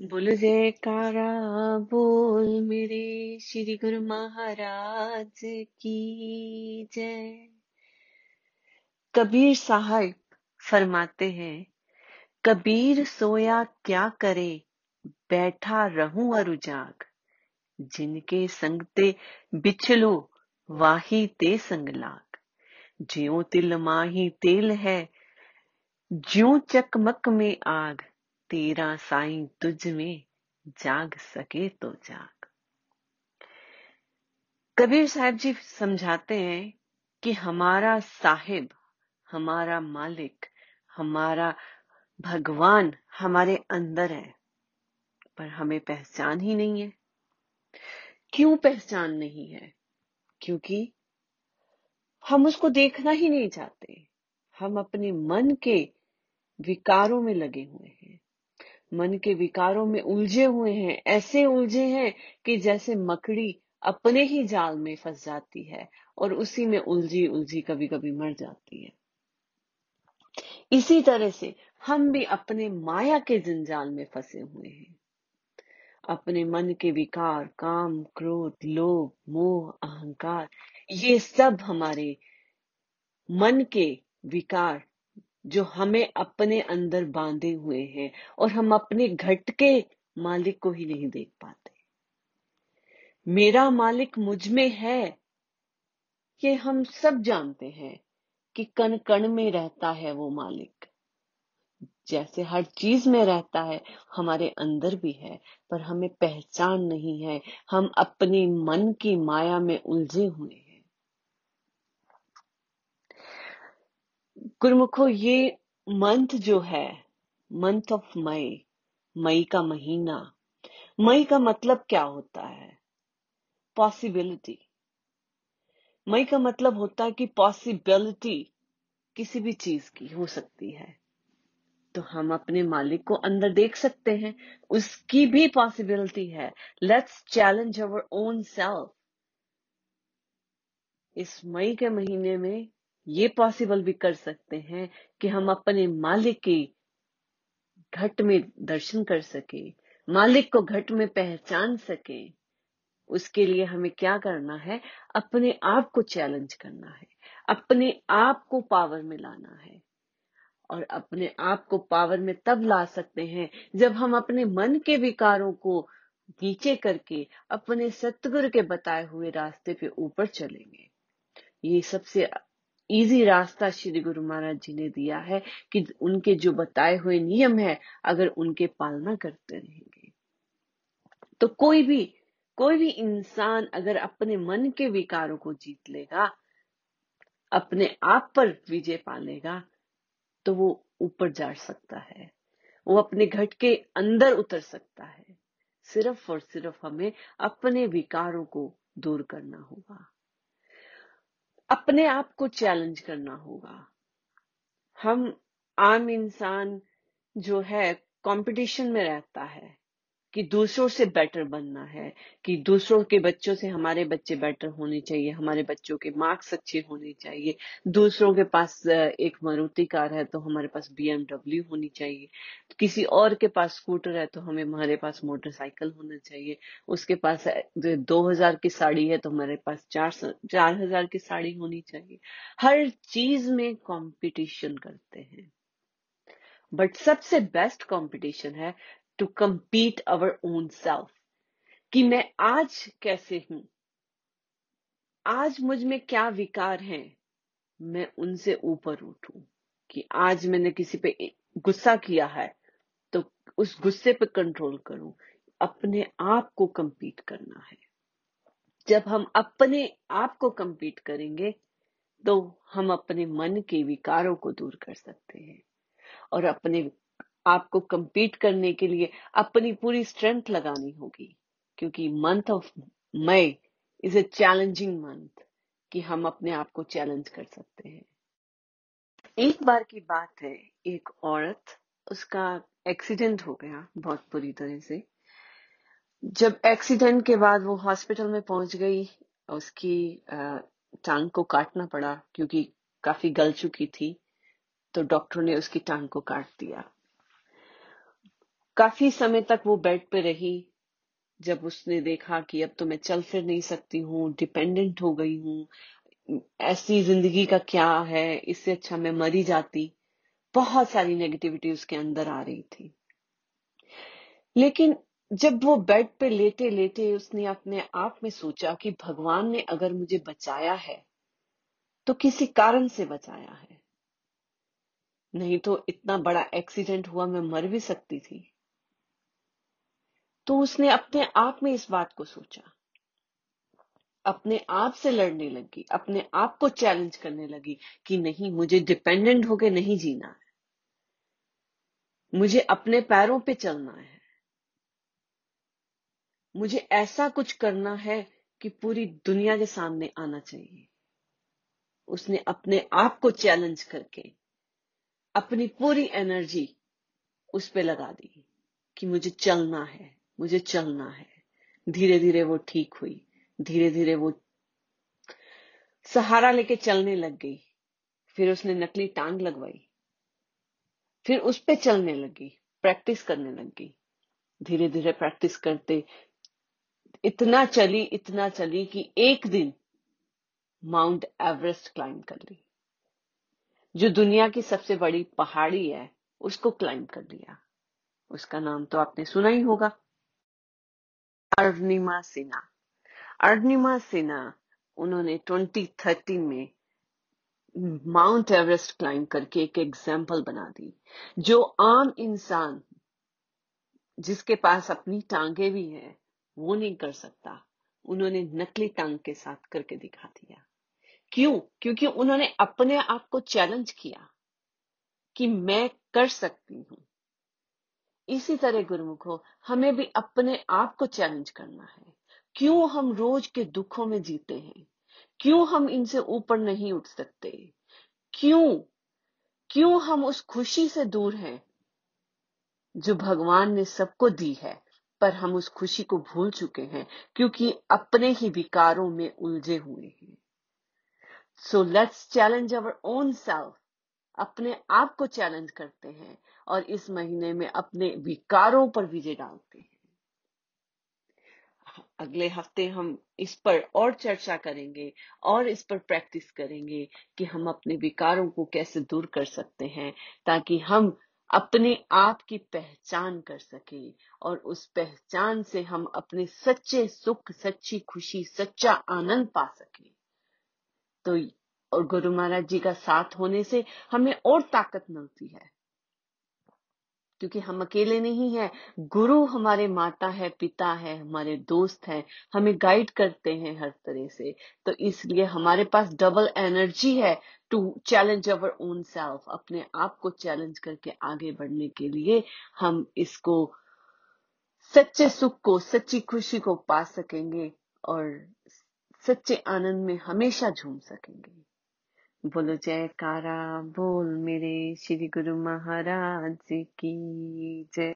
बोल, जयकारा, बोल मेरे श्री गुरु महाराज की जय। कबीर साहब फरमाते हैं, कबीर सोया क्या करे, बैठा रहूँ अरु जाग। जिनके संगते बिछलो, वाही ते संग लाग। ज्यो तिल माही तेल है, ज्यो चकमक में आग। तेरा साईं तुझ में जाग सके तो जाग। कबीर साहब जी समझाते हैं कि हमारा साहिब, हमारा मालिक, हमारा भगवान हमारे अंदर है, पर हमें पहचान ही नहीं है। क्यों पहचान नहीं है? क्योंकि हम उसको देखना ही नहीं चाहते। हम अपने मन के विकारों में लगे हुए हैं। मन के विकारों में उलझे हुए हैं, ऐसे उलझे हैं कि जैसे मकड़ी अपने ही जाल में फंस जाती है और उसी में उलझी उलझी कभी कभी मर जाती है। इसी तरह से हम भी अपने माया के जंजाल में फंसे हुए हैं। अपने मन के विकार, काम, क्रोध, लोभ, मोह, अहंकार, ये सब हमारे मन के विकार जो हमें अपने अंदर बांधे हुए हैं और हम अपने घट के मालिक को ही नहीं देख पाते। मेरा मालिक मुझमें है, ये हम सब जानते हैं कि कण कण में रहता है वो मालिक। जैसे हर चीज़ में रहता है, हमारे अंदर भी है, पर हमें पहचान नहीं है। हम अपने मन की माया में उलझे हुए हैं। गुरुमुखो, ये मंथ जो है मंथ ऑफ़ मई मई का महीना, मई का मतलब क्या होता है? पॉसिबिलिटी मई का मतलब होता है कि पॉसिबिलिटी किसी भी चीज़ की हो सकती है। तो हम अपने मालिक को अंदर देख सकते हैं, उसकी भी पॉसिबिलिटी है। Let's challenge our own self इस मई के महीने में ये पॉसिबल भी कर सकते हैं कि हम अपने मालिक की घट में दर्शन कर सके, मालिक को घट में पहचान सके। उसके लिए हमें क्या करना है? अपने आप को चैलेंज करना है, अपने आप को पावर में लाना है। और अपने आप को पावर में तब ला सकते हैं जब हम अपने मन के विकारों को नीचे करके अपने सतगुरु के बताए हुए रास्ते पे ऊपर चलेंगे। ये सबसे इजी रास्ता श्री गुरु महाराज जी ने दिया है कि उनके जो बताए हुए नियम है, अगर उनके पालना करते रहेंगे। तो कोई भी कोई भी इंसान अगर अपने मन के विकारों को जीत लेगा, अपने आप पर विजय पालेगा तो वो ऊपर जा सकता है। वो अपने घट के अंदर उतर सकता है। सिर्फ़ और सिर्फ़ हमें अपने विकारों को दूर करना होगा। अपने आप को चैलेंज करना होगा। हम आम इंसान जो है कंपटीशन में रहता है। कि दूसरों से बेटर बनना है, कि दूसरों के बच्चों से हमारे बच्चे बेटर होने चाहिए, हमारे बच्चों के मार्क्स अच्छे होने चाहिए। दूसरों के पास एक मारुति कार है तो हमारे पास बीएमडब्ल्यू होनी चाहिए। किसी और के पास स्कूटर है तो हमें, हमारे पास मोटरसाइकिल होना चाहिए। उसके पास दो हज़ार की साड़ी है तो हमारे पास चार चार हज़ार की साड़ी होनी चाहिए। हर चीज़ में कंपटीशन करते हैं। बट सबसे बेस्ट कंपटीशन है to compete our own self कि मैं आज कैसे हूँ? आज मुझमें क्या विकार हैं? मैं उनसे ऊपर उठूं कि आज मैंने किसी पे गुस्सा किया है तो उस गुस्से पे कंट्रोल करूँ। अपने आप को कंपीट करना है। जब हम अपने आप को कंपीट करेंगे तो हम अपने मन के विकारों को दूर कर सकते हैं और अपने आपको compete करने के लिए अपनी पूरी स्ट्रेंथ लगानी होगी। क्योंकि month of May is a challenging month कि हम अपने आप को चैलेंज कर सकते हैं। एक बार की बात है, एक औरत, उसका एक्सीडेंट हो गया बहुत बुरी तरह से। जब एक्सीडेंट के बाद वो हॉस्पिटल में पहुँच गई, उसकी टांग को काटना पड़ा क्योंकि काफ़ी गल चुकी थी तो डॉक्टर ने उसकी टांग को काट दिया। काफ़ी समय तक वो बेड पे रही, जब उसने देखा कि अब तो मैं चल फिर नहीं सकती हूँ डिपेंडेंट हो गई हूँ, ऐसी ज़िंदगी का क्या है, इससे अच्छा मैं मरी जाती। बहुत सारी नेगेटिविटी उसके अंदर आ रही थी। लेकिन जब वो बेड पे लेटे लेटे उसने अपने आप में सोचा कि भगवान ने अगर मुझे बचाया है तो किसी कारण से बचाया है। नहीं तो इतना बड़ा एक्सीडेंट हुआ, मैं मर भी सकती थी। तो उसने अपने आप में इस बात को सोचा। अपने आप से लड़ने लगी, अपने आप को चैलेंज करने लगी कि नहीं, मुझे डिपेंडेंट होके नहीं जीना है। मुझे अपने पैरों पे चलना है। मुझे ऐसा कुछ करना है कि पूरी दुनिया के सामने आना चाहिए। उसने अपने आप को चैलेंज करके अपनी पूरी एनर्जी उस पर लगा दी कि मुझे चलना है। मुझे चलना है। धीरे धीरे वो ठीक हुई। धीरे धीरे वो सहारा लेके चलने लग गई। फिर उसने नकली टांग लगवाई। फिर उस पे चलने लगी। प्रैक्टिस करने लग गई। धीरे धीरे प्रैक्टिस करते इतना चली इतना चली कि एक दिन माउंट एवरेस्ट क्लाइंब कर ली। जो दुनिया की सबसे बड़ी पहाड़ी है, उसको क्लाइंब कर लिया। उसका नाम तो आपने सुना ही होगा। अर्निमा सिन्हा अर्निमा सिन्हा उन्होंने 2013 में माउंट एवरेस्ट क्लाइंब करके एक एग्ज़ाम्पल बना दी, जो आम इंसान जिसके पास अपनी टांगे भी हैं, वो नहीं कर सकता। उन्होंने नकली टांग के साथ करके दिखा दिया। क्यों? क्योंकि उन्होंने अपने आप को चैलेंज किया कि मैं कर सकती हूँ। इसी तरह गुरुमुखो, हमें भी अपने आप को चैलेंज करना है। क्यों हम रोज के दुखों में जीते हैं? क्यों हम इनसे ऊपर नहीं उठ सकते? क्यों? क्यों हम उस खुशी से दूर हैं जो भगवान ने सबको दी है, पर हम उस खुशी को भूल चुके हैं क्योंकि अपने ही विकारों में उलझे हुए हैं। So let's challenge our own self अपने आप को चैलेंज करते हैं और इस महीने में अपने विकारों पर विजय डालते हैं। अगले हफ़्ते हम इस पर और चर्चा करेंगे और इस पर प्रैक्टिस करेंगे कि हम अपने विकारों को कैसे दूर कर सकते हैं ताकि हम अपने आप की पहचान कर सके और उस पहचान से हम अपने सच्चे सुख, सच्ची खुशी, सच्चा आनंद पा सके। तो और गुरु महाराज जी का साथ होने से हमें और ताकत मिलती है। क्योंकि हम अकेले नहीं हैं, गुरु हमारे माता है, पिता है, हमारे दोस्त हैं, हमें गाइड करते हैं हर तरह से। तो इसलिए हमारे पास डबल एनर्जी है to challenge our own self अपने आप को चैलेंज करके आगे बढ़ने के लिए हम इसको सच्चे सुख को, सच्ची खुशी को पा सकेंगे और सच्चे आनंद में हमेशा झूम सकेंगे। बोलो जयकारा बोल मेरे श्री गुरु महाराज की जय।